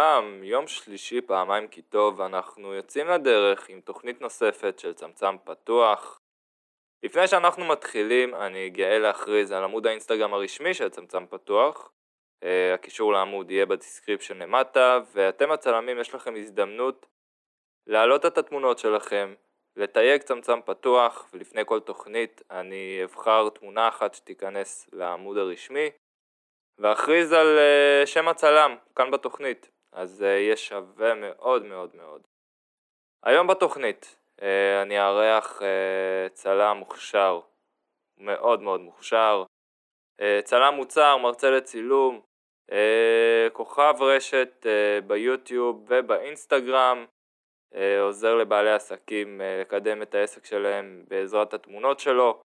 לכולם, יום שלישי פעמיים כי טוב, אנחנו יוצאים לדרך עם תוכנית נוספת של צמצם פתוח. לפני שאנחנו מתחילים, אני גאה להכריז על עמוד האינסטגרם הרשמי של צמצם פתוח. Uh, הקישור לעמוד יהיה ב description למטה, ואתם הצלמים יש לכם הזדמנות להעלות את התמונות שלכם, לתייג צמצם פתוח, ולפני כל תוכנית אני אבחר תמונה אחת שתיכנס לעמוד הרשמי. ואכריז על uh, שם הצלם כאן בתוכנית, אז uh, יהיה שווה מאוד מאוד מאוד. היום בתוכנית uh, אני אארח uh, צלם מוכשר, מאוד מאוד מוכשר, צלם מוצר, מרצה לצילום, כוכב רשת ביוטיוב ובאינסטגרם, עוזר לבעלי עסקים לקדם את העסק שלהם בעזרת התמונות שלו,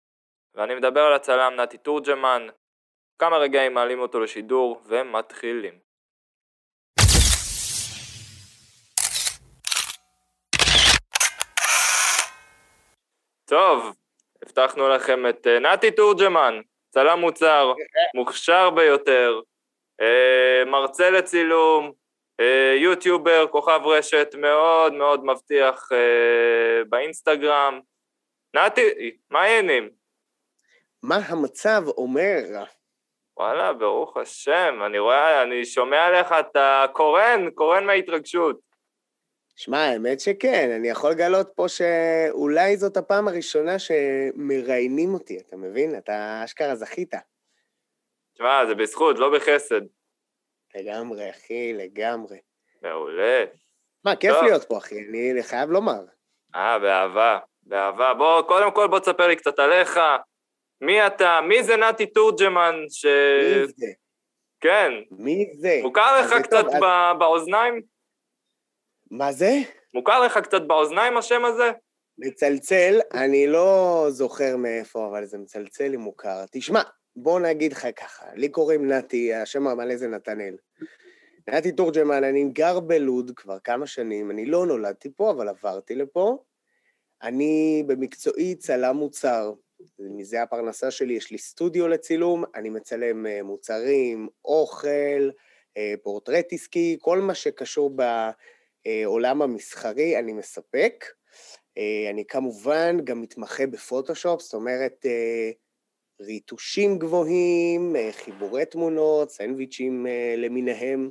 ואני מדבר על הצלם נתי תורג'מן, כמה רגעים מעלים אותו לשידור ומתחילים. טוב, הבטחנו לכם את אה, נתי תורג'מן, צלם מוצר, מוכשר ביותר, אה, מרצה לצילום, אה, יוטיובר, כוכב רשת מאוד מאוד מבטיח באינסטגרם. נתי, מה העניינים? מה המצב אומר? וואלה, ברוך השם, אני רואה, אני שומע עליך, אתה קורן, קורן מההתרגשות. שמע, האמת שכן, אני יכול לגלות פה שאולי זאת הפעם הראשונה שמראיינים אותי, אתה מבין? אתה אשכרה זכית. שמע, זה בזכות, לא בחסד. לגמרי, אחי, לגמרי. מעולה. מה, כיף טוב. להיות פה, אחי, אני חייב לומר. אה, באהבה, באהבה. בוא, קודם כל בוא תספר לי קצת עליך, מי אתה? מי זה נתי תורג'מן ש... מי זה? כן. מי זה? מוכר לך קצת טוב. אז... באוזניים? מה זה? מוכר לך קצת באוזניים השם הזה? מצלצל, אני לא זוכר מאיפה, אבל זה מצלצל לי מוכר. תשמע, בוא נגיד לך ככה, לי קוראים נתי, השם המלא זה נתנאל. נתי תורג'מן, אני גר בלוד כבר כמה שנים, אני לא נולדתי פה, אבל עברתי לפה. אני במקצועי צלם מוצר. מזה הפרנסה שלי, יש לי סטודיו לצילום, אני מצלם אה, מוצרים, אוכל, אה, פורטרט עסקי, כל מה שקשור בעולם המסחרי אני מספק. אה, אני כמובן גם מתמחה בפוטושופ, זאת אומרת, ריטושים גבוהים, חיבורי תמונות, סנדוויצ'ים למיניהם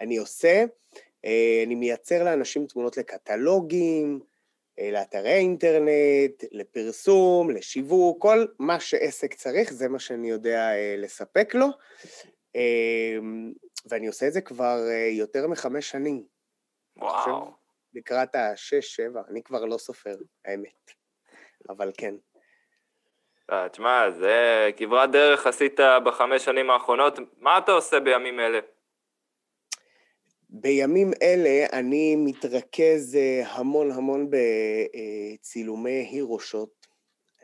אני עושה. אני מייצר לאנשים תמונות לקטלוגים, אה, לאתרי אינטרנט, לפרסום, לשיווק, כל מה שעסק צריך, זה מה שאני יודע אה, לספק לו. ואני עושה את זה כבר אה, יותר מחמש שנים. וואו. לקראת השש, שבע, אני כבר לא סופר, האמת. אבל כן. תשמע, זה כברת דרך עשית בחמש שנים האחרונות. מה אתה עושה בימים אלה? בימים אלה אני מתרכז אה, המון המון בצילומי הירושות.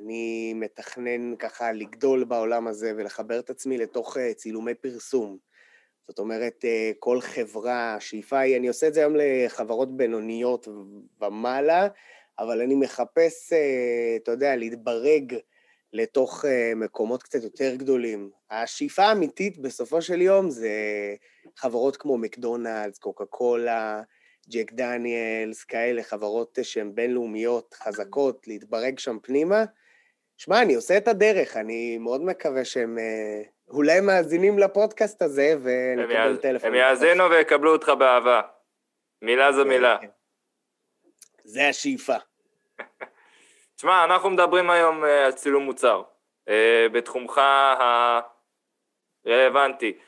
אני מתכנן ככה לגדול בעולם הזה ולחבר את עצמי לתוך אה, צילומי פרסום. זאת אומרת, אה, כל חברה, השאיפה היא, אני עושה את זה היום לחברות בינוניות ומעלה, אבל אני מחפש, אתה יודע, להתברג לתוך מקומות קצת יותר גדולים. השאיפה האמיתית בסופו של יום זה חברות כמו מקדונלדס, קוקה קולה, ג'ק דניאלס, כאלה חברות שהן בינלאומיות, חזקות, להתברג שם פנימה. שמע, אני עושה את הדרך, אני מאוד מקווה שהם אה, אולי מאזינים לפודקאסט הזה ונקבל טלפון. הם יאזינו ויקבלו אותך באהבה. מילה זו מילה. כן. זה השאיפה. תשמע, אנחנו מדברים היום אה, על צילום מוצר. אה, בתחומך הרלוונטי.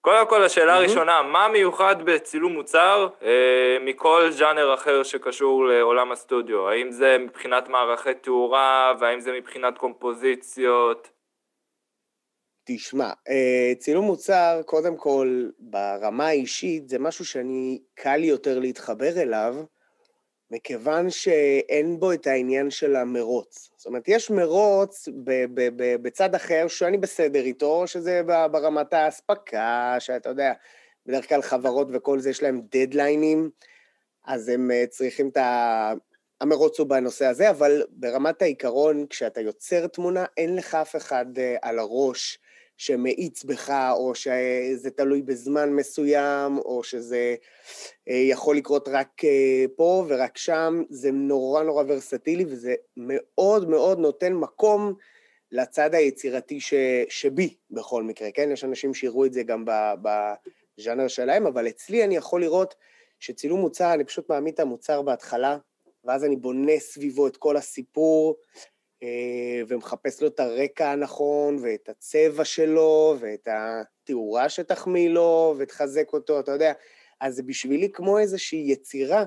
קודם כל השאלה הראשונה, מה מיוחד בצילום מוצר אה, מכל ז'אנר אחר שקשור לעולם הסטודיו? האם זה מבחינת מערכי תאורה והאם זה מבחינת קומפוזיציות? תשמע, אה, צילום מוצר, קודם כל, ברמה האישית, זה משהו שאני, קל לי יותר להתחבר אליו, מכיוון שאין בו את העניין של המרוץ. זאת אומרת, יש מרוץ ב- ב- ב- בצד אחר שאני בסדר איתו, שזה ברמת האספקה, שאתה יודע, בדרך כלל חברות וכל זה, יש להם דדליינים, אז הם אה, צריכים את ה... המרוץ הוא בנושא הזה, אבל ברמת העיקרון, כשאתה יוצר תמונה, אין לך אף אחד אה, על הראש שמאיץ בך, או שזה תלוי בזמן מסוים, או שזה אה, יכול לקרות רק אה, פה ורק שם, זה נורא נורא ורסטילי, וזה מאוד מאוד נותן מקום לצד היצירתי ש, שבי בכל מקרה, כן? יש אנשים שיראו את זה גם בז'אנר שלהם, אבל אצלי אני יכול לראות שצילום מוצר, אני פשוט מעמיד את המוצר בהתחלה, ואז אני בונה סביבו את כל הסיפור, ומחפש לו את הרקע הנכון, ואת הצבע שלו, ואת התאורה שתחמיא לו, ותחזק אותו, אתה יודע. אז זה בשבילי כמו איזושהי יצירה.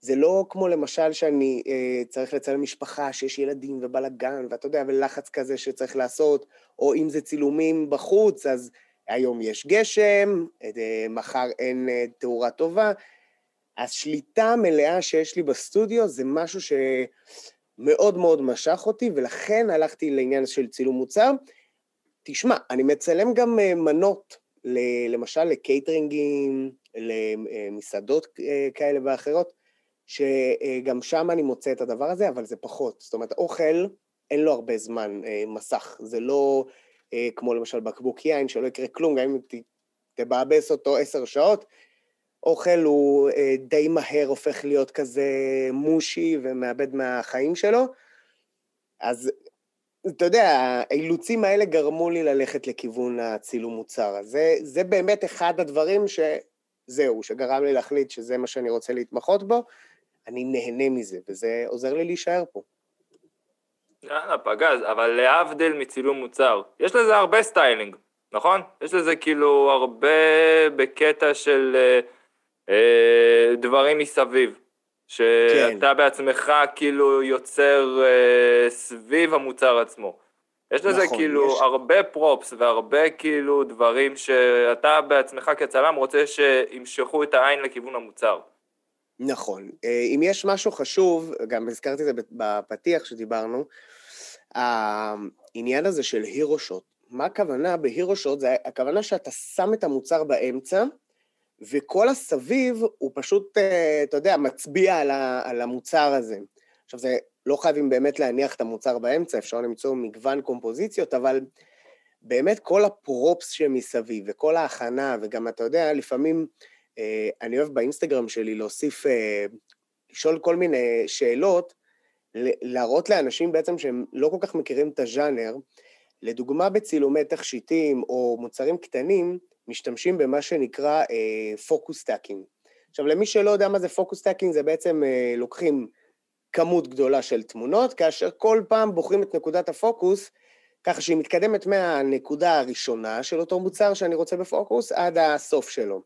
זה לא כמו למשל שאני אה, צריך לצלם משפחה שיש ילדים ובלאגן, ואתה יודע, ולחץ כזה שצריך לעשות, או אם זה צילומים בחוץ, אז היום יש גשם, אה, מחר אין אה, תאורה טובה. השליטה המלאה שיש לי בסטודיו זה משהו שמאוד מאוד משך אותי, ולכן הלכתי לעניין של צילום מוצר. תשמע, אני מצלם גם אה, מנות, למשל לקייטרינגים, למסעדות כאלה ואחרות, שגם שם אני מוצא את הדבר הזה, אבל זה פחות. זאת אומרת, אוכל, אין לו הרבה זמן מסך. זה לא כמו למשל בקבוק יין, שלא יקרה כלום, גם אם תבאבס אותו עשר שעות, אוכל הוא אה, די מהר הופך להיות כזה מושי ומאבד מהחיים שלו. אז אתה יודע, האילוצים האלה גרמו לי ללכת לכיוון הצילום מוצר. אז זה, זה באמת אחד הדברים שזהו, שגרם לי להחליט שזה מה שאני רוצה להתמחות בו. אני נהנה מזה, וזה עוזר לי להישאר פה. יאללה, פגז, אבל להבדיל מצילום מוצר, יש לזה הרבה סטיילינג, נכון? יש לזה כאילו הרבה בקטע של... אה, דברים מסביב. שאתה כן. בעצמך כאילו יוצר אה, סביב המוצר עצמו. יש לזה נכון, כאילו יש... הרבה props והרבה כאילו דברים שאתה בעצמך כצלם רוצה שימשכו את העין לכיוון המוצר. נכון. אה, אם יש משהו חשוב, גם הזכרתי את זה בפתיח שדיברנו, העניין הזה של הירו שוט. מה הכוונה בהירו שוט? זה הכוונה שאתה שם את המוצר באמצע, וכל הסביב הוא פשוט, אה, אתה יודע, מצביע על המוצר הזה. עכשיו, זה לא חייבים באמת להניח את המוצר באמצע, אפשר למצוא מגוון קומפוזיציות, אבל באמת כל הפרופס שמסביב, וכל ההכנה, וגם, אתה יודע, לפעמים אה, אני אוהב באינסטגרם שלי להוסיף, אה, לשאול כל מיני שאלות, להראות לאנשים בעצם שהם לא כל כך מכירים את הז'אנר, לדוגמה בצילומי תכשיטים או מוצרים קטנים, משתמשים במה שנקרא focus uh, stacking. עכשיו, למי שלא יודע מה זה focus stacking, זה בעצם uh, לוקחים כמות גדולה של תמונות, כאשר כל פעם בוחרים את נקודת הפוקוס, ככה שהיא מתקדמת מהנקודה הראשונה של אותו מוצר שאני רוצה בפוקוס עד הסוף שלו.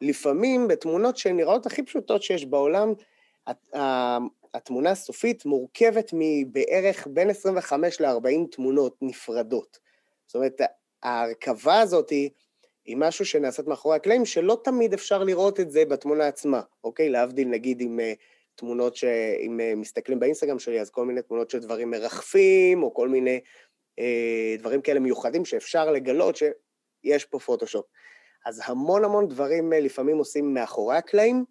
לפעמים בתמונות שנראות הכי פשוטות שיש בעולם, התמונה הסופית מורכבת מבערך בין 25 ל-40 תמונות נפרדות. זאת אומרת, ההרכבה הזאת היא משהו שנעשית מאחורי הקלעים, שלא תמיד אפשר לראות את זה בתמונה עצמה, אוקיי? להבדיל נגיד עם uh, תמונות שאם uh, מסתכלים באינסטגרם שלי, אז כל מיני תמונות של דברים מרחפים, או כל מיני uh, דברים כאלה מיוחדים שאפשר לגלות שיש פה פוטושופ. אז המון המון דברים uh, לפעמים עושים מאחורי הקלעים,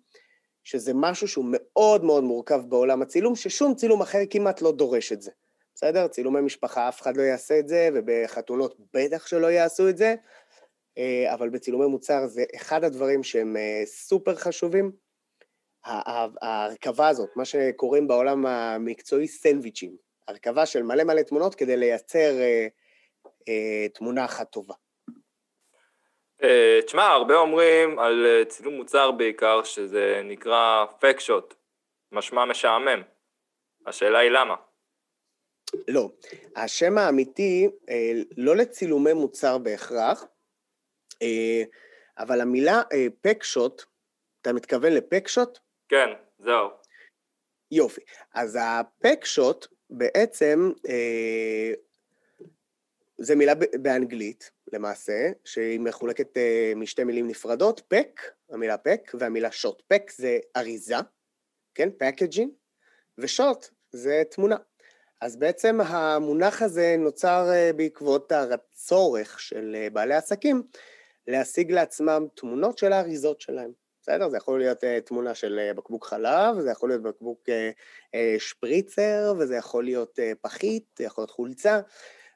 שזה משהו שהוא מאוד מאוד מורכב בעולם הצילום, ששום צילום אחר כמעט לא דורש את זה. בסדר? צילומי משפחה, אף אחד לא יעשה את זה, ובחתונות בטח שלא יעשו את זה, אה, אבל בצילומי מוצר זה אחד הדברים שהם אה, סופר חשובים. ההרכבה הזאת, מה שקוראים בעולם המקצועי סנדוויצ'ים, הרכבה של מלא מלא תמונות כדי לייצר אה, אה, תמונה אחת טובה. אה, תשמע, הרבה אומרים על צילום מוצר בעיקר שזה נקרא פק שוט, משמע משעמם. השאלה היא למה. לא. השם האמיתי, לא לצילומי מוצר בהכרח, אה, אבל המילה פקשוט, אה, אתה מתכוון לפקשוט? כן, זהו. יופי. אז הפקשוט בעצם, אה, זה מילה באנגלית, למעשה, שהיא מחולקת משתי מילים נפרדות, פק, המילה פק, והמילה שוט. פק זה אריזה, כן, פקג'ין, ושוט זה תמונה. אז בעצם המונח הזה נוצר בעקבות הצורך של בעלי עסקים להשיג לעצמם תמונות של האריזות שלהם. בסדר? זה יכול להיות uh, תמונה של uh, בקבוק חלב, זה יכול להיות בקבוק uh, uh, שפריצר, וזה יכול להיות uh, פחית, זה יכול להיות חולצה,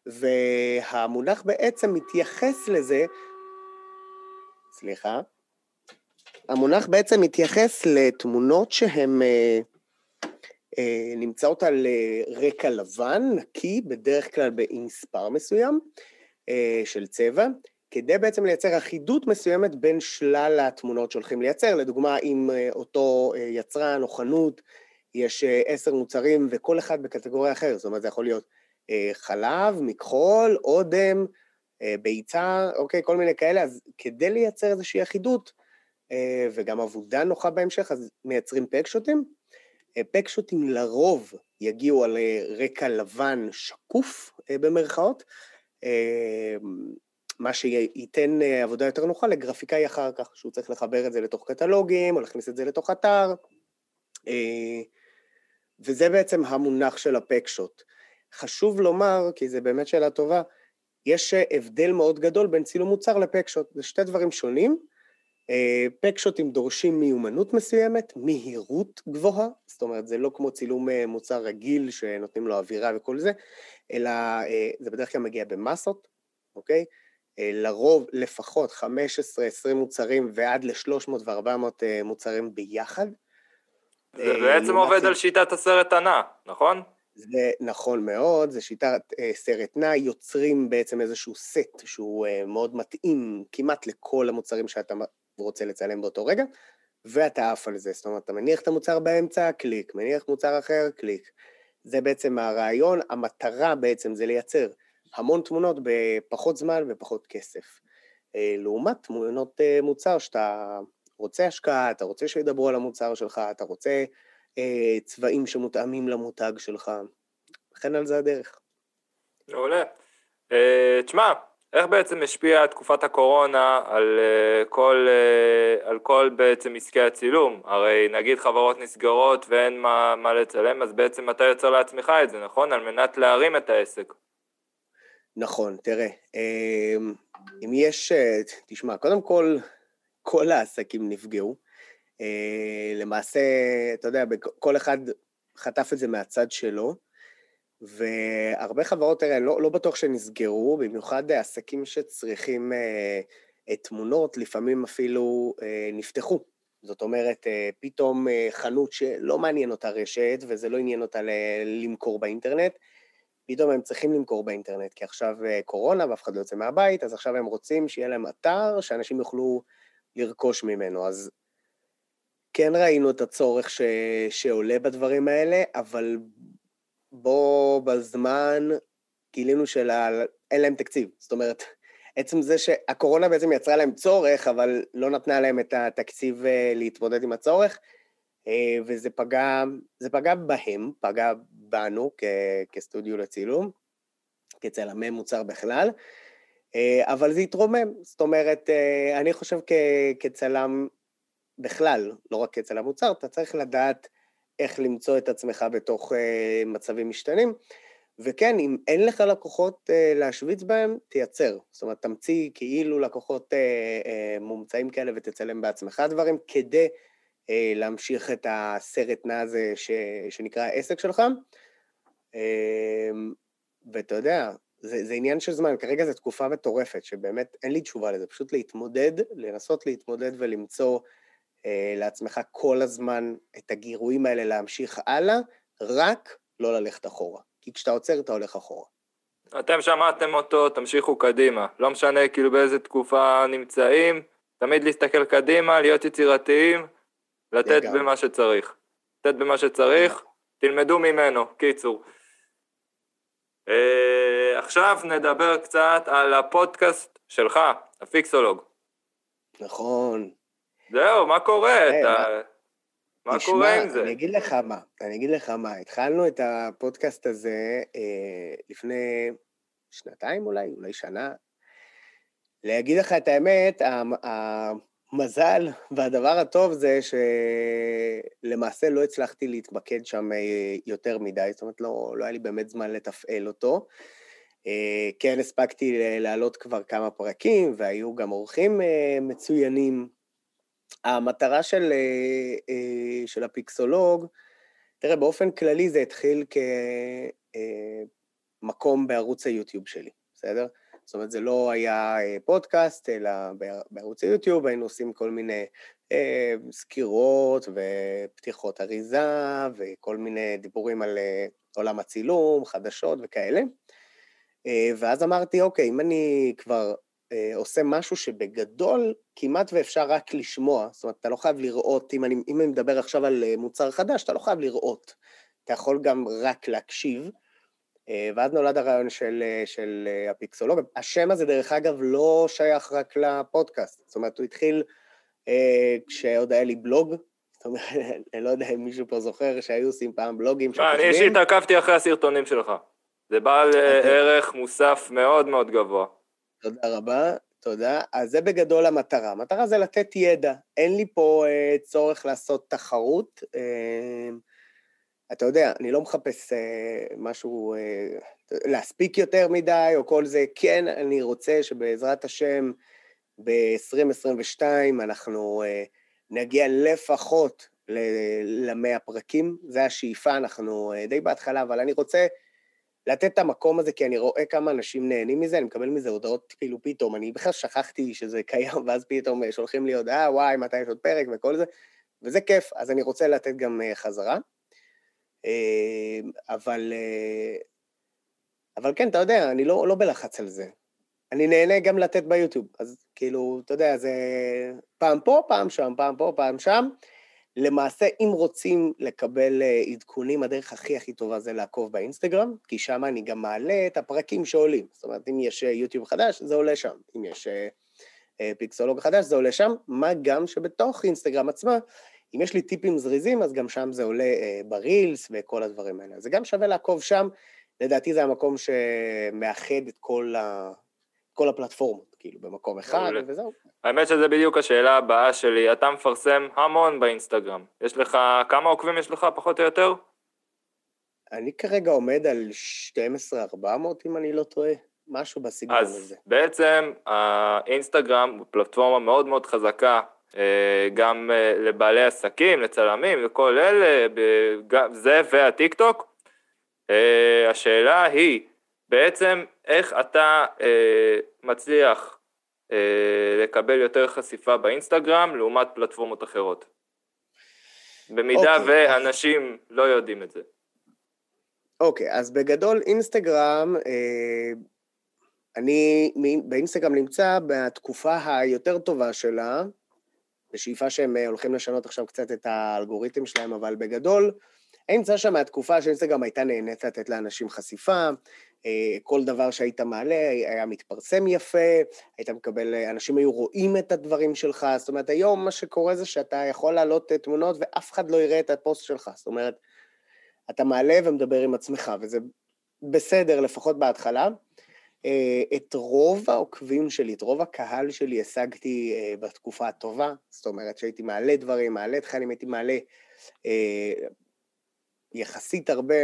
והמונח בעצם מתייחס לזה, סליחה, המונח בעצם מתייחס לתמונות שהן אה, אה, נמצאות על אה, רקע לבן, נקי, בדרך כלל עם מספר מסוים אה, של צבע, כדי בעצם לייצר אחידות מסוימת בין שלל התמונות שהולכים לייצר. לדוגמה, אם אה, אותו אה, יצרן או חנות, יש אה, עשר מוצרים וכל אחד בקטגוריה אחרת, זאת אומרת, זה יכול להיות חלב, מכחול, אודם, ביצה, אוקיי, כל מיני כאלה, אז כדי לייצר איזושהי אחידות, וגם עבודה נוחה בהמשך, אז מייצרים פקשוטים. פקשוטים לרוב יגיעו על רקע לבן שקוף במרכאות, מה שייתן עבודה יותר נוחה לגרפיקאי אחר כך, שהוא צריך לחבר את זה לתוך קטלוגים, או להכניס את זה לתוך אתר, וזה בעצם המונח של הפקשוט. חשוב לומר, כי זו באמת שאלה טובה, יש הבדל מאוד גדול בין צילום מוצר לפקשוט, זה שתי דברים שונים. אה, פקשוטים דורשים מיומנות מסוימת, מהירות גבוהה, זאת אומרת, זה לא כמו צילום אה, מוצר רגיל שנותנים לו אווירה וכל זה, אלא אה, זה בדרך כלל מגיע במסות, אוקיי? לרוב לפחות 15-20 מוצרים ועד ל-300 ו-400 מוצרים ביחד. זה בעצם עובד על שיטת הסרט הנע, נכון? זה נכון מאוד, זה שיטת אה, סרט נע, יוצרים בעצם איזשהו סט שהוא אה, מאוד מתאים כמעט לכל המוצרים שאתה רוצה לצלם באותו רגע, ואתה עף על זה, זאת אומרת, אתה מניח את המוצר באמצע, קליק, מניח מוצר אחר, קליק. זה בעצם הרעיון, המטרה בעצם זה לייצר המון תמונות בפחות זמן ופחות כסף. אה, לעומת תמונות אה, מוצר שאתה רוצה השקעה, אתה רוצה שידברו על המוצר שלך, אתה רוצה אה, צבעים שמותאמים למותג שלך, וכן על זה הדרך. מעולה. תשמע, איך בעצם השפיעה תקופת הקורונה על כל, על כל בעצם עסקי הצילום? הרי נגיד חברות נסגרות ואין מה, מה לצלם, אז בעצם אתה יוצר לעצמך את זה, נכון? על מנת להרים את העסק. נכון, תראה, אה, אם יש, תשמע, קודם כל, כל העסקים נפגעו. למעשה, אתה יודע, כל אחד חטף את זה מהצד שלו. והרבה חברות, תראה, לא, לא בטוח שנסגרו, במיוחד עסקים שצריכים אה, תמונות, לפעמים אפילו אה, נפתחו. זאת אומרת, אה, פתאום אה, חנות שלא מעניין אותה רשת, וזה לא עניין אותה למכור באינטרנט, פתאום הם צריכים למכור באינטרנט, כי עכשיו אה, קורונה ואף אחד לא יוצא מהבית, אז עכשיו הם רוצים שיהיה להם אתר שאנשים יוכלו לרכוש ממנו. אז כן ראינו את הצורך ש... שעולה בדברים האלה, אבל בו בזמן גילינו שאין להם תקציב. זאת אומרת, עצם זה שהקורונה בעצם יצרה להם צורך, אבל לא נתנה להם את התקציב אה, להתמודד עם הצורך, אה, וזה פגע, פגע בהם, פגע בנו כ, כסטודיו לצילום, כצלמי מוצר בכלל, אה, אבל זה התרומם. זאת אומרת, אני חושב כ, כצלם בכלל, לא רק כצלם מוצר, אתה צריך לדעת איך למצוא את עצמך בתוך uh, מצבים משתנים. וכן, אם אין לך לקוחות להשוויץ בהם, תייצר. זאת אומרת, תמציא כאילו לקוחות מומצאים כאלה ותצלם בעצמך דברים, כדי להמשיך את הסרט נע הזה שנקרא העסק שלך. Uh, ואתה יודע, זה, זה עניין של זמן, כרגע זו תקופה מטורפת, שבאמת אין לי תשובה לזה, פשוט להתמודד, לנסות להתמודד ולמצוא אה, לעצמך כל הזמן את הגירויים האלה להמשיך הלאה, רק לא ללכת אחורה. כי כשאתה עוצר אתה הולך אחורה. אתם שמעתם אותו, תמשיכו קדימה. לא משנה כאילו באיזה תקופה נמצאים, תמיד להסתכל קדימה, להיות יצירתיים, לתת לגמרי. במה שצריך. לתת במה שצריך, תלמדו ממנו, קיצור. Uh, עכשיו נדבר קצת על הפודקאסט שלך, הפיקסולוג. נכון. זהו, מה קורה? אה, אתה... מה תשמע, קורה עם זה? אני אגיד לך מה, אני אגיד לך מה, התחלנו את הפודקאסט הזה אה, לפני שנתיים אולי, אולי שנה. להגיד לך את האמת, המזל והדבר הטוב זה שלמעשה לא הצלחתי להתמקד שם אה, יותר מדי, זאת אומרת, לא, לא היה לי באמת זמן לתפעל אותו. אה, כן הספקתי להעלות כבר כמה פרקים, והיו גם אורחים מצוינים המטרה של, אה, אה, של הפיקסולוג, תראה, באופן כללי זה התחיל מקום בערוץ היוטיוב שלי, בסדר? זאת אומרת, זה לא היה אה, פודקאסט, אלא בערוץ היוטיוב היינו עושים כל מיני אה, סקירות ופתיחות אריזה וכל מיני דיבורים על אה, עולם הצילום, חדשות וכאלה. אה, ואז אמרתי, אוקיי, אם אני כבר אה, עושה משהו שבגדול כמעט ואפשר רק לשמוע, זאת אומרת, אתה לא חייב לראות, אם אני, אם אני מדבר עכשיו על אה, מוצר חדש, אתה לא חייב לראות, אתה יכול גם רק להקשיב. אה, ואז נולד הרעיון של, של הפיקסולוג. השם הזה, דרך אגב, לא שייך רק לפודקאסט, זאת אומרת, הוא התחיל כשעוד היה לי בלוג, זאת אומרת, אני לא יודע אם מישהו פה זוכר שהיו עושים פעם בלוגים של אני אישית עקבתי אחרי הסרטונים שלך. זה בעל ערך מוסף מאוד מאוד גבוה. תודה רבה, תודה. אז זה בגדול המטרה. המטרה זה לתת ידע. אין לי פה אה, צורך לעשות תחרות. אה, אתה יודע, אני לא מחפש אה, משהו, אה, להספיק יותר מדי או כל זה. כן, אני רוצה שבעזרת השם ב-2022 אנחנו אה, נגיע לפחות ל-100 פרקים. זה השאיפה, אנחנו אה, די בהתחלה, אבל אני רוצה... לתת את המקום הזה, כי אני רואה כמה אנשים נהנים מזה, אני מקבל מזה הודעות כאילו פתאום, אני בכלל שכחתי שזה קיים, ואז פתאום שולחים לי הודעה, וואי, מתי יש עוד פרק וכל זה, וזה כיף, אז אני רוצה לתת גם אה, חזרה. אה, אבל, אה, אבל כן, אתה יודע, אני לא, לא בלחץ על זה. אני נהנה גם לתת ביוטיוב, אז כאילו, אתה יודע, זה פעם פה, פעם שם, פעם פה, פעם שם. למעשה, אם רוצים לקבל אה, עדכונים, הדרך הכי הכי טובה זה לעקוב באינסטגרם, כי שם אני גם מעלה את הפרקים שעולים. זאת אומרת, אם יש יוטיוב חדש, זה עולה שם. אם יש פיקסולוג חדש, זה עולה שם. מה גם שבתוך אינסטגרם עצמה, אם יש לי טיפים זריזים, אז גם שם זה עולה ברילס וכל הדברים האלה. זה גם שווה לעקוב שם. לדעתי זה המקום שמאחד את כל, ה... כל הפלטפורמות, כאילו, במקום אחד, וזהו. האמת שזה בדיוק השאלה הבאה שלי, אתה מפרסם המון באינסטגרם. יש לך, כמה עוקבים יש לך פחות או יותר? אני כרגע עומד על 12,400 אם אני לא טועה, משהו בסגנון הזה. אז בעצם האינסטגרם הוא פלטפורמה מאוד מאוד חזקה, אה, גם אה, לבעלי עסקים, לצלמים, לכל אלה, זה והטיק טוק. אה, השאלה היא, בעצם איך אתה מצליח אה, לקבל יותר חשיפה באינסטגרם לעומת פלטפורמות אחרות. במידה okay. אוקיי, ואנשים. לא יודעים את זה. אוקיי, okay, אז בגדול אינסטגרם, אה, אני באינסטגרם נמצא בתקופה היותר טובה שלה, בשאיפה שהם אה, הולכים לשנות עכשיו קצת את האלגוריתם שלהם, אבל בגדול, אני נמצא שם מהתקופה שאינסטגרם הייתה נהנית לתת לאנשים חשיפה, אה, כל דבר שהיית מעלה היה מתפרסם יפה, היית מקבל, אנשים היו רואים את הדברים שלך, זאת אומרת, היום מה שקורה זה שאתה יכול להעלות תמונות ואף אחד לא יראה את הפוסט שלך, זאת אומרת, אתה מעלה ומדבר עם עצמך, וזה בסדר, לפחות בהתחלה. אה, את רוב העוקבים שלי, את רוב הקהל שלי השגתי אה, בתקופה הטובה, זאת אומרת שהייתי מעלה דברים, מעלה תכנים, הייתי מעלה יחסית הרבה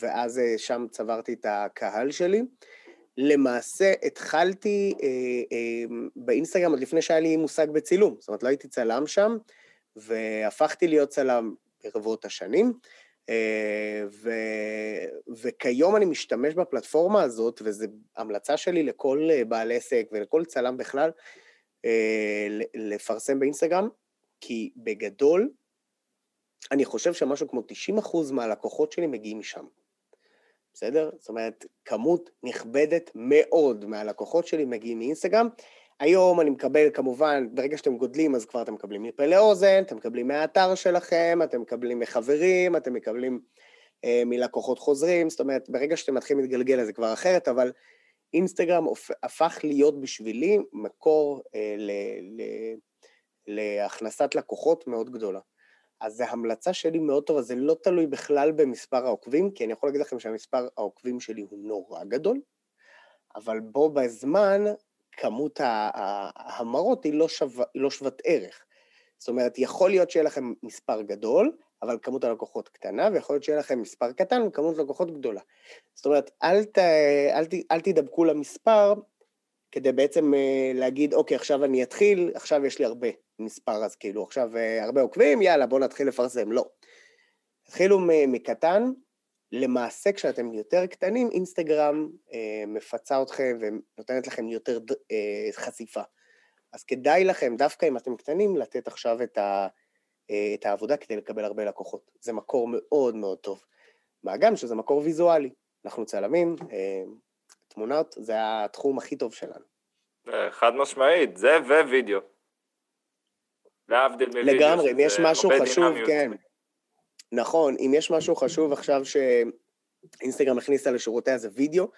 ואז אה, שם צברתי את הקהל שלי. למעשה התחלתי אה, אה, באינסטגרם עוד לפני שהיה לי מושג בצילום, זאת אומרת לא הייתי צלם שם, והפכתי להיות צלם ברבות השנים, אה, ו, וכיום אני משתמש בפלטפורמה הזאת, וזו המלצה שלי לכל אה, בעל עסק ולכל צלם בכלל, אה, לפרסם באינסטגרם, כי בגדול, אני חושב שמשהו כמו 90% מהלקוחות שלי מגיעים משם. בסדר? זאת אומרת, כמות נכבדת מאוד מהלקוחות שלי מגיעים מאינסטגרם. היום אני מקבל כמובן, ברגע שאתם גודלים אז כבר אתם מקבלים מפה לאוזן, אתם מקבלים מהאתר שלכם, אתם מקבלים מחברים, אתם מקבלים אה, מלקוחות חוזרים, זאת אומרת, ברגע שאתם מתחילים להתגלגל אז זה כבר אחרת, אבל אינסטגרם הפך להיות בשבילי מקור אה, ל, ל, להכנסת לקוחות מאוד גדולה. אז זו המלצה שלי מאוד טובה, זה לא תלוי בכלל במספר העוקבים, כי אני יכול להגיד לכם שהמספר העוקבים שלי הוא נורא גדול, אבל בו בזמן כמות ההמרות היא לא, שו... לא שוות ערך. זאת אומרת, יכול להיות שיהיה לכם מספר גדול, אבל כמות הלקוחות קטנה, ויכול להיות שיהיה לכם מספר קטן וכמות לקוחות גדולה. זאת אומרת, אל, ת, אל, ת, אל תדבקו למספר כדי בעצם אה, להגיד, אוקיי, עכשיו אני אתחיל, עכשיו יש לי הרבה. מספר, אז כאילו עכשיו אה, הרבה עוקבים, יאללה, בואו נתחיל לפרסם. לא. תתחילו מקטן, למעשה, כשאתם יותר קטנים, אינסטגרם אה, מפצה אתכם ונותנת לכם יותר אה, חשיפה. אז כדאי לכם, דווקא אם אתם קטנים, לתת עכשיו את, ה, אה, את העבודה כדי לקבל הרבה לקוחות. זה מקור מאוד מאוד טוב. מה גם שזה מקור ויזואלי. אנחנו צלמים, אה, תמונות, זה התחום הכי טוב שלנו. אה, חד משמעית, זה ווידאו. להבדיל מווידאו, לגמרי, אם יש משהו חשוב, דינמיות. כן. נכון, אם יש משהו חשוב עכשיו שאינסטגרם הכניסה לשירותיה זה וידאו,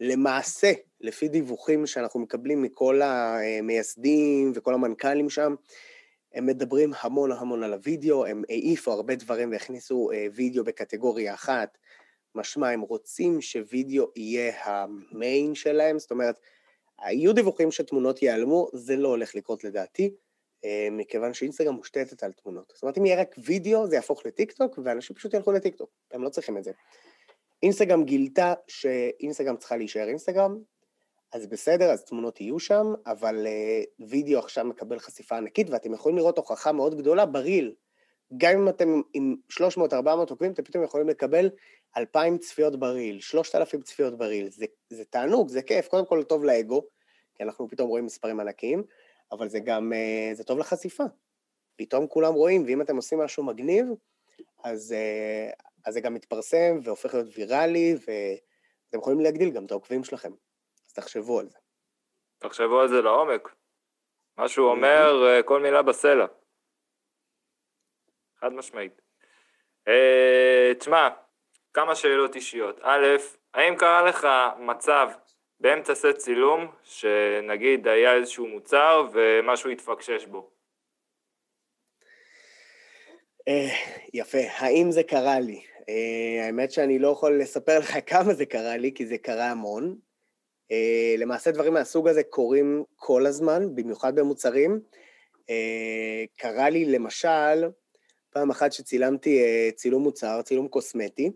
למעשה, לפי דיווחים שאנחנו מקבלים מכל המייסדים וכל המנכ"לים שם, הם מדברים המון המון על הוידאו, הם העיפו הרבה דברים והכניסו אה, וידאו בקטגוריה אחת, משמע הם רוצים שווידאו יהיה המיין שלהם, זאת אומרת, היו דיווחים שתמונות ייעלמו, זה לא הולך לקרות לדעתי, מכיוון שאינסטגרם מושתתת על תמונות. זאת אומרת, אם יהיה רק וידאו, זה יהפוך לטיקטוק, ואנשים פשוט ילכו לטיקטוק, הם לא צריכים את זה. אינסטגרם גילתה שאינסטגרם צריכה להישאר אינסטגרם, אז בסדר, אז תמונות יהיו שם, אבל uh, וידאו עכשיו מקבל חשיפה ענקית, ואתם יכולים לראות הוכחה מאוד גדולה בריל. גם אם אתם עם 300-400 עוקבים, אתם פתאום יכולים לקבל 2,000 צפיות בריל, 3,000 צפיות בריל. זה, זה תענוג, זה כיף, קודם כל טוב לאגו, כי אנחנו פתאום רואים מספרים ענקיים, אבל זה גם, uh, זה טוב לחשיפה. פתאום כולם רואים, ואם אתם עושים משהו מגניב, אז, uh, אז זה גם מתפרסם והופך להיות ויראלי, ואתם יכולים להגדיל גם את העוקבים שלכם. אז תחשבו על זה. תחשבו על זה לעומק. מה שהוא אומר, אה, כל מילה בסלע. חד משמעית. אה, תשמע, כמה שאלות אישיות. א', האם קרה לך מצב באמצע סט צילום, שנגיד היה איזשהו מוצר ומשהו התפקשש בו? אה, יפה, האם זה קרה לי? האמת שאני לא יכול לספר לך כמה זה קרה לי, כי זה קרה המון. אה, למעשה דברים מהסוג הזה קורים כל הזמן, במיוחד במוצרים. אה, קרה לי למשל, פעם אחת שצילמתי אה, צילום מוצר, צילום קוסמטי,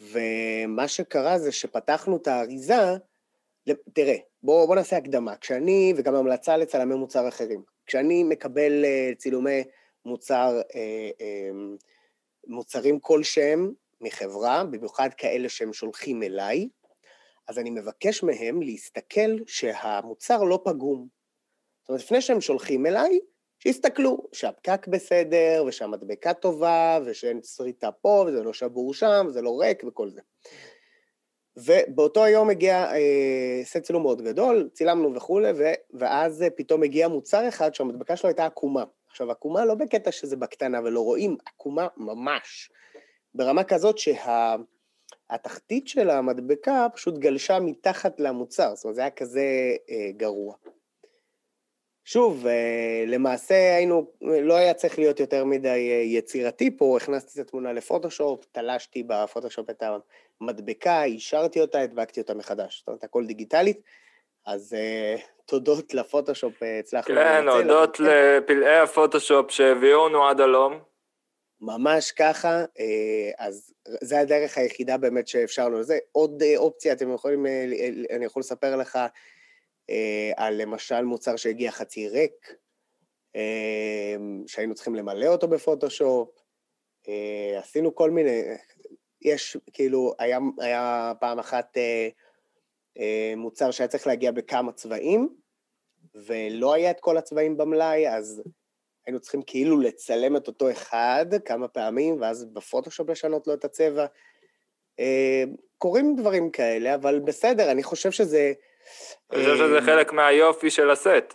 ומה שקרה זה שפתחנו את האריזה, תראה, בואו בוא נעשה הקדמה. כשאני, וגם המלצה לצלמי מוצר אחרים, כשאני מקבל צילומי מוצר, מוצרים כלשהם מחברה, במיוחד כאלה שהם שולחים אליי, אז אני מבקש מהם להסתכל שהמוצר לא פגום. זאת אומרת, לפני שהם שולחים אליי, שיסתכלו שהפקק בסדר, ושהמדבקה טובה, ושאין שריטה פה, וזה לא שבור שם, וזה לא ריק, וכל זה. ובאותו היום הגיע אה, סט צילום מאוד גדול, צילמנו וכולי, ו, ואז פתאום הגיע מוצר אחד שהמדבקה שלו הייתה עקומה. עכשיו, עקומה לא בקטע שזה בקטנה ולא רואים, עקומה ממש. ברמה כזאת שה... התחתית של המדבקה פשוט גלשה מתחת למוצר, זאת אומרת, זה היה כזה אה, גרוע. שוב, אה, למעשה היינו, לא היה צריך להיות יותר מדי אה, יצירתי פה, הכנסתי את התמונה לפוטושופ, תלשתי בפוטושופ את המדבקה, אישרתי אותה, הדבקתי אותה מחדש. זאת אומרת, הכל דיגיטלית, אז אה, תודות לפוטושופ הצלחנו... כן, הודות לפלאי הפוטושופ שהביאונו עד הלום. ממש ככה, אז זה הדרך היחידה באמת שאפשרנו לזה. עוד אופציה, אתם יכולים, אני יכול לספר לך על למשל מוצר שהגיע חצי ריק, שהיינו צריכים למלא אותו בפוטושופ, עשינו כל מיני, יש כאילו, היה, היה פעם אחת מוצר שהיה צריך להגיע בכמה צבעים, ולא היה את כל הצבעים במלאי, אז היינו צריכים כאילו לצלם את אותו אחד כמה פעמים, ואז בפוטושופ לשנות לו את הצבע. אה, קורים דברים כאלה, אבל בסדר, אני חושב שזה... אני חושב שזה אה, חלק מהיופי של הסט.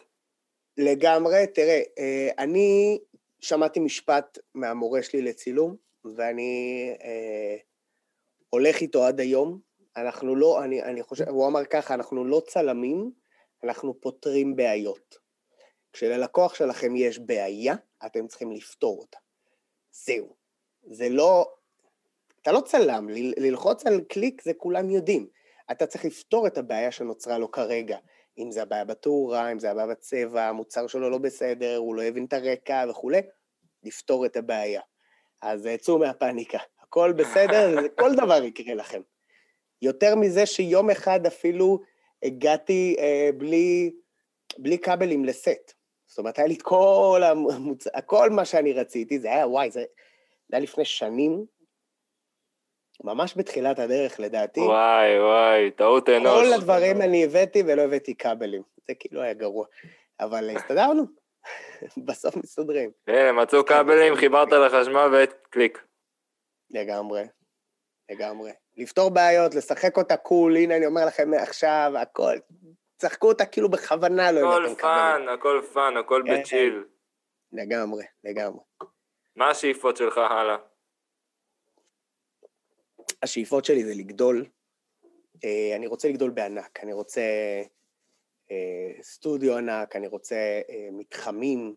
לגמרי, תראה, אה, אני שמעתי משפט מהמורה שלי לצילום, ואני הולך איתו עד היום. אנחנו לא, אני, אני חושב, הוא אמר ככה, אנחנו לא צלמים, אנחנו פותרים בעיות. כשללקוח שלכם יש בעיה, אתם צריכים לפתור אותה. זהו. זה לא... אתה לא צלם, ל- ללחוץ על קליק זה כולם יודעים. אתה צריך לפתור את הבעיה שנוצרה לו כרגע. אם זה הבעיה בתאורה, אם זה הבעיה בצבע, המוצר שלו לא בסדר, הוא לא הבין את הרקע וכולי, לפתור את הבעיה. אז צאו מהפאניקה. הכל בסדר, כל דבר יקרה לכם. יותר מזה שיום אחד אפילו הגעתי אה, בלי, בלי כבלים לסט. זאת אומרת, היה לי את כל המוצ... כל מה שאני רציתי, זה היה, וואי, זה, זה היה לפני שנים, ממש בתחילת הדרך, לדעתי. וואי, וואי, טעות אנוש. כל הדברים אני הבאתי ולא הבאתי כבלים. זה כאילו היה גרוע. אבל הסתדרנו, בסוף מסתדרים. הנה, מצאו כבלים, חיברת לחשמל וקליק. לגמרי, לגמרי. לפתור בעיות, לשחק אותה cool, הנה אני אומר לכם מעכשיו, הכל, שחקו אותה כאילו בכוונה לא הכל הבאתם פאן. הכל פאן, הכל כן, ב chill. לגמרי, לגמרי. מה השאיפות שלך הלאה? השאיפות שלי זה לגדול. אה, אני רוצה לגדול בענק, אני רוצה אה, סטודיו ענק, אני רוצה אה, מתחמים.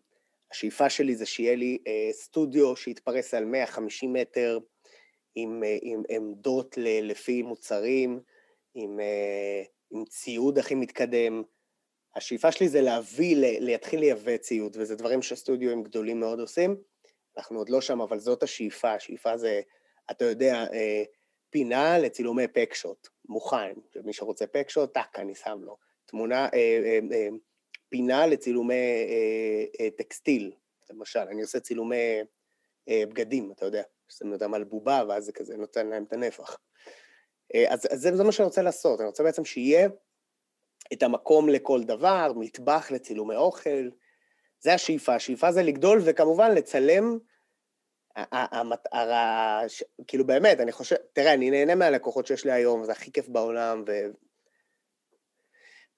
השאיפה שלי זה שיהיה לי סטודיו שיתפרס על 150 מטר, עם, עם עמדות לפי מוצרים, עם, עם ציוד הכי מתקדם. השאיפה שלי זה להביא, להתחיל לייבא ציוד, וזה דברים שסטודיואים גדולים מאוד עושים. אנחנו עוד לא שם, אבל זאת השאיפה. השאיפה זה, אתה יודע, פינה לצילומי פקשוט, מוכן. מי שרוצה פקשוט, טאק, אני שם לו. תמונה, אה, אה, אה, פינה לצילומי אה, אה, טקסטיל, למשל. אני עושה צילומי אה, בגדים, אתה יודע. שמים אותם על בובה, ואז זה כזה נותן להם את הנפח. אה, אז, אז זה, זה מה שאני רוצה לעשות. אני רוצה בעצם שיהיה את המקום לכל דבר, מטבח לצילומי אוכל. זה השאיפה. השאיפה זה לגדול, וכמובן לצלם המטרה, כאילו באמת, אני חושב, תראה, אני נהנה מהלקוחות שיש לי היום, זה הכי כיף בעולם, ו...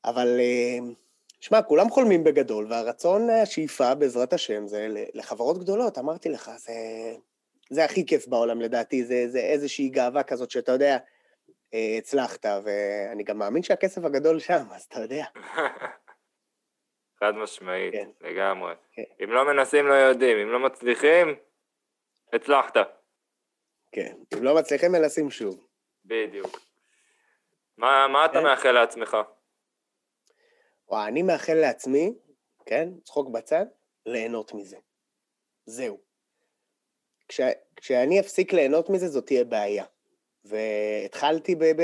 אבל, אה, שמע, כולם חולמים בגדול, והרצון, אה, השאיפה, בעזרת השם, זה לחברות גדולות, אמרתי לך, זה, זה הכי כיף בעולם לדעתי, זה, זה איזושהי גאווה כזאת שאתה יודע, אה, הצלחת, ואני גם מאמין שהכסף הגדול שם, אז אתה יודע. חד משמעית, כן. לגמרי. כן. אם לא מנסים לא יודעים, אם לא מצליחים, הצלחת. כן, אם לא מצליחים, מנסים שוב. בדיוק. מה, מה אתה כן. מאחל לעצמך? וואי, אני מאחל לעצמי, כן, צחוק בצד, ליהנות מזה. זהו. כש, כשאני אפסיק ליהנות מזה, זאת תהיה בעיה. והתחלתי ב, ב,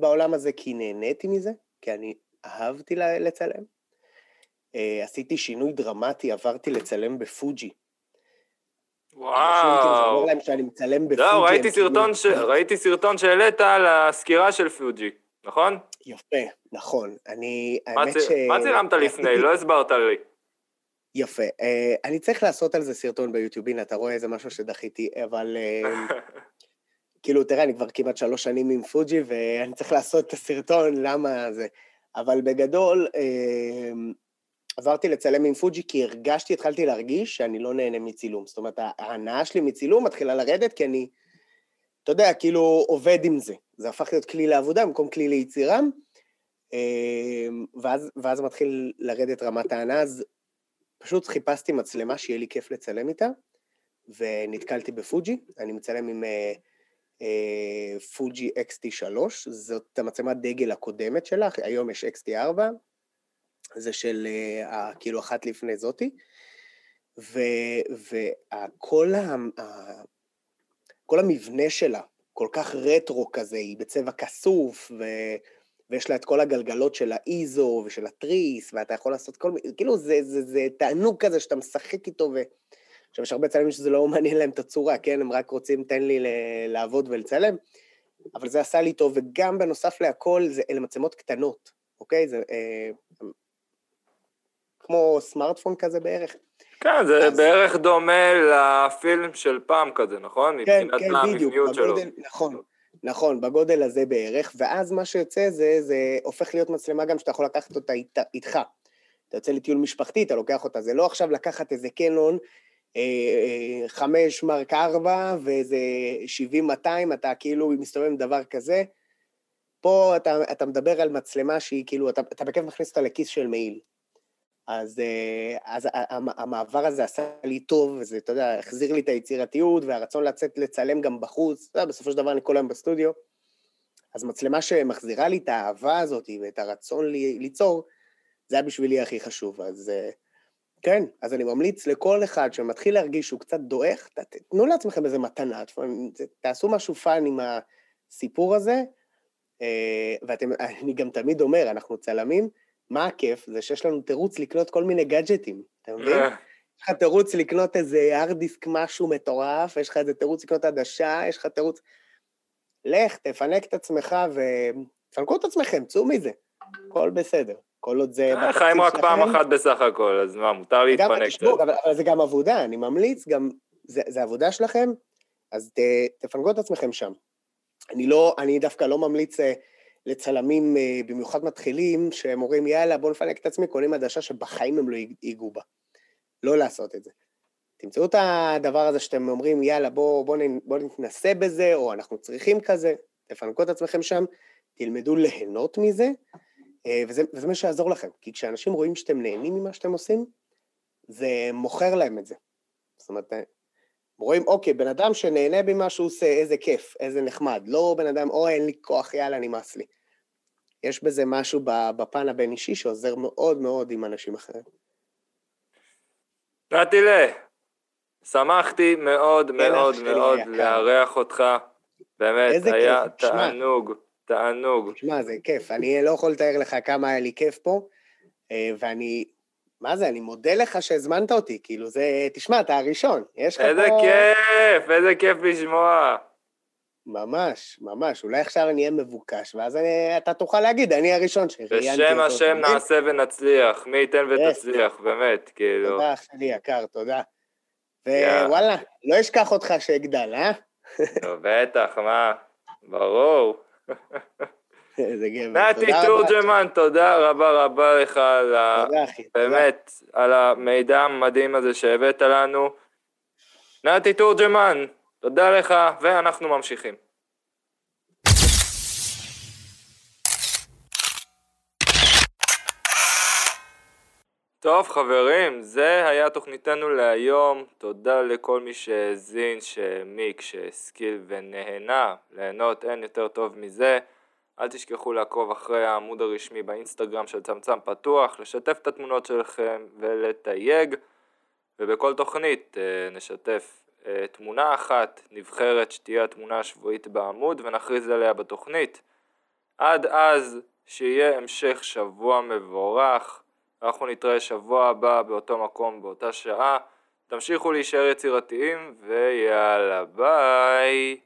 בעולם הזה כי נהניתי מזה, כי אני אהבתי לצלם. אה, עשיתי שינוי דרמטי, עברתי לצלם בפוג'י. אנשים כאילו, אומר וואו. להם שאני מצלם בפוג'י. זהו, ראיתי סרטון, ש... ראיתי סרטון שהעלית על הסקירה של פוג'י, נכון? יפה, נכון. אני, האמת צ- ש... מה צילמת לפני? לא הסברת לי. יפה. אה, אני צריך לעשות על זה סרטון ביוטיוב, הנה, אתה רואה איזה משהו שדחיתי, אבל אה, כאילו, תראה, אני כבר כמעט שלוש שנים עם פוג'י, ואני צריך לעשות את הסרטון, למה זה... אבל בגדול, אה, עברתי לצלם עם פוג'י כי הרגשתי, התחלתי להרגיש שאני לא נהנה מצילום. זאת אומרת, ההנאה שלי מצילום מתחילה לרדת, כי אני, אתה יודע, כאילו עובד עם זה. זה הפך להיות כלי לעבודה במקום כלי ליצירה, אה, ואז, ואז מתחיל לרדת רמת ההנאה, אז פשוט חיפשתי מצלמה שיהיה לי כיף לצלם איתה, ונתקלתי בפוג'י, אני מצלם עם אה, אה, פוג'י XT3, זאת המצלמת דגל הקודמת שלך, היום יש XT4, זה של ה- כאילו אחת לפני זאתי, וכל כל המבנה שלה כל כך רטרו כזה, היא בצבע כסוף, ו... ויש לה את כל הגלגלות של האיזו ושל התריס, ואתה יכול לעשות כל מיני, כאילו זה, זה, זה תענוג כזה שאתה משחק איתו, ו... עכשיו, יש הרבה צלמים שזה לא מעניין להם את הצורה, כן? הם רק רוצים, תן לי ל- לעבוד ולצלם, אבל זה עשה לי טוב, וגם בנוסף להכל, זה, אלה מצלמות קטנות, אוקיי? זה אה, כמו סמארטפון כזה בערך. כן, זה אז- בערך דומה לפילם של פעם כזה, נכון? כן, כן, בדיוק, המבניות שלו. בגודל, נכון, נכון, בגודל הזה בערך, ואז מה שיוצא זה, זה הופך להיות מצלמה גם שאתה יכול לקחת אותה אית, איתך. אתה יוצא לטיול משפחתי, אתה לוקח אותה, זה לא עכשיו לקחת איזה קנון, אה, אה, חמש מרק ארבע ואיזה שבעים מאתיים, אתה כאילו מסתובב עם דבר כזה. פה אתה, אתה מדבר על מצלמה שהיא כאילו, אתה, אתה בכיף מכניס אותה לכיס של מעיל. אז, אה, אז המעבר הזה עשה לי טוב, וזה, אתה יודע, החזיר לי את היצירתיות והרצון לצאת לצלם גם בחוץ. אתה יודע, בסופו של דבר אני כל היום בסטודיו. אז מצלמה שמחזירה לי את האהבה הזאת ואת הרצון לי, ליצור, זה היה בשבילי הכי חשוב. אז אה, כן, אז אני ממליץ לכל אחד שמתחיל להרגיש שהוא קצת דועך, תנו לעצמכם איזה מתנה, תעשו משהו fun עם הסיפור הזה, אה, ואני גם תמיד אומר, אנחנו צלמים, מה הכיף? זה שיש לנו תירוץ לקנות כל מיני גאדג'טים, אתה מבין? יש לך תירוץ לקנות איזה hard disk משהו מטורף, יש לך איזה תירוץ לקנות עדשה, יש לך תירוץ... לך, תפנק את עצמך ותפנקו את עצמכם, צאו מזה. הכל בסדר. כל עוד זה אה, חיים רק פעם אחת בסך הכל, אז מה, מותר להתפנק. תשמעו, אבל, זה גם עבודה, אני ממליץ, גם, זה, זה עבודה שלכם, אז ת, תפנקו את עצמכם שם. אני לא, אני דווקא לא ממליץ אה, לצלמים אה, במיוחד מתחילים, שהם אומרים, יאללה, בואו נפנק את עצמי, קונים עדשה שבחיים הם לא ייגעו בה. לא לעשות את זה. תמצאו את הדבר הזה שאתם אומרים, יאללה, בואו בוא, בוא נתנסה בזה, או אנחנו צריכים כזה, תפנקו את עצמכם שם, תלמדו ליהנות מזה, אה, וזה, וזה מה שיעזור לכם. כי כשאנשים רואים שאתם נהנים ממה שאתם עושים, זה מוכר להם את זה. זאת אומרת, רואים, אוקיי, בן אדם שנהנה ממה שהוא עושה, איזה כיף, איזה נחמד. לא בן אדם, אוי, אין לי כוח, יאללה, נמאס לי. יש בזה משהו בפן הבין-אישי שעוזר מאוד מאוד עם אנשים אחרים. נתילה, שמחתי מאוד מאוד מאוד לארח אותך. באמת, היה כיף. תענוג, תענוג. תשמע, זה כיף. אני לא יכול לתאר לך כמה היה לי כיף פה, אה, ואני מה זה, אני מודה לך שהזמנת אותי, כאילו זה, תשמע, אתה הראשון, יש לך פה... איזה כיף, איזה כיף לשמוע. ממש, ממש, אולי עכשיו אני אהיה מבוקש, ואז אני, אתה תוכל להגיד, אני הראשון שראיינתי אותו. בשם השם נעשה ונצליח, מי ייתן ותצליח, באמת, כאילו. תודה, אח שלי יקר, תודה. ווואלה, לא אשכח אותך שאגדל, אה? בטח, מה, ברור. איזה גבר. נתי תורג'מן, תודה רבה רבה לך על ה... באמת, על המידע המדהים הזה שהבאת לנו. נתי תורג'מן, תודה לך, ואנחנו ממשיכים. טוב חברים, זה היה תוכניתנו להיום, תודה לכל מי שהאזין, שהעמיק, שהשכיל ונהנה, ליהנות אין יותר טוב מזה. אל תשכחו לעקוב אחרי העמוד הרשמי באינסטגרם של צמצם פתוח, לשתף את התמונות שלכם ולתייג, ובכל תוכנית אה, נשתף אה, תמונה אחת נבחרת שתהיה התמונה השבועית בעמוד ונכריז עליה בתוכנית. עד אז, שיהיה המשך שבוע מבורך, אנחנו נתראה שבוע הבא באותו מקום באותה שעה. תמשיכו להישאר יצירתיים ויאללה ביי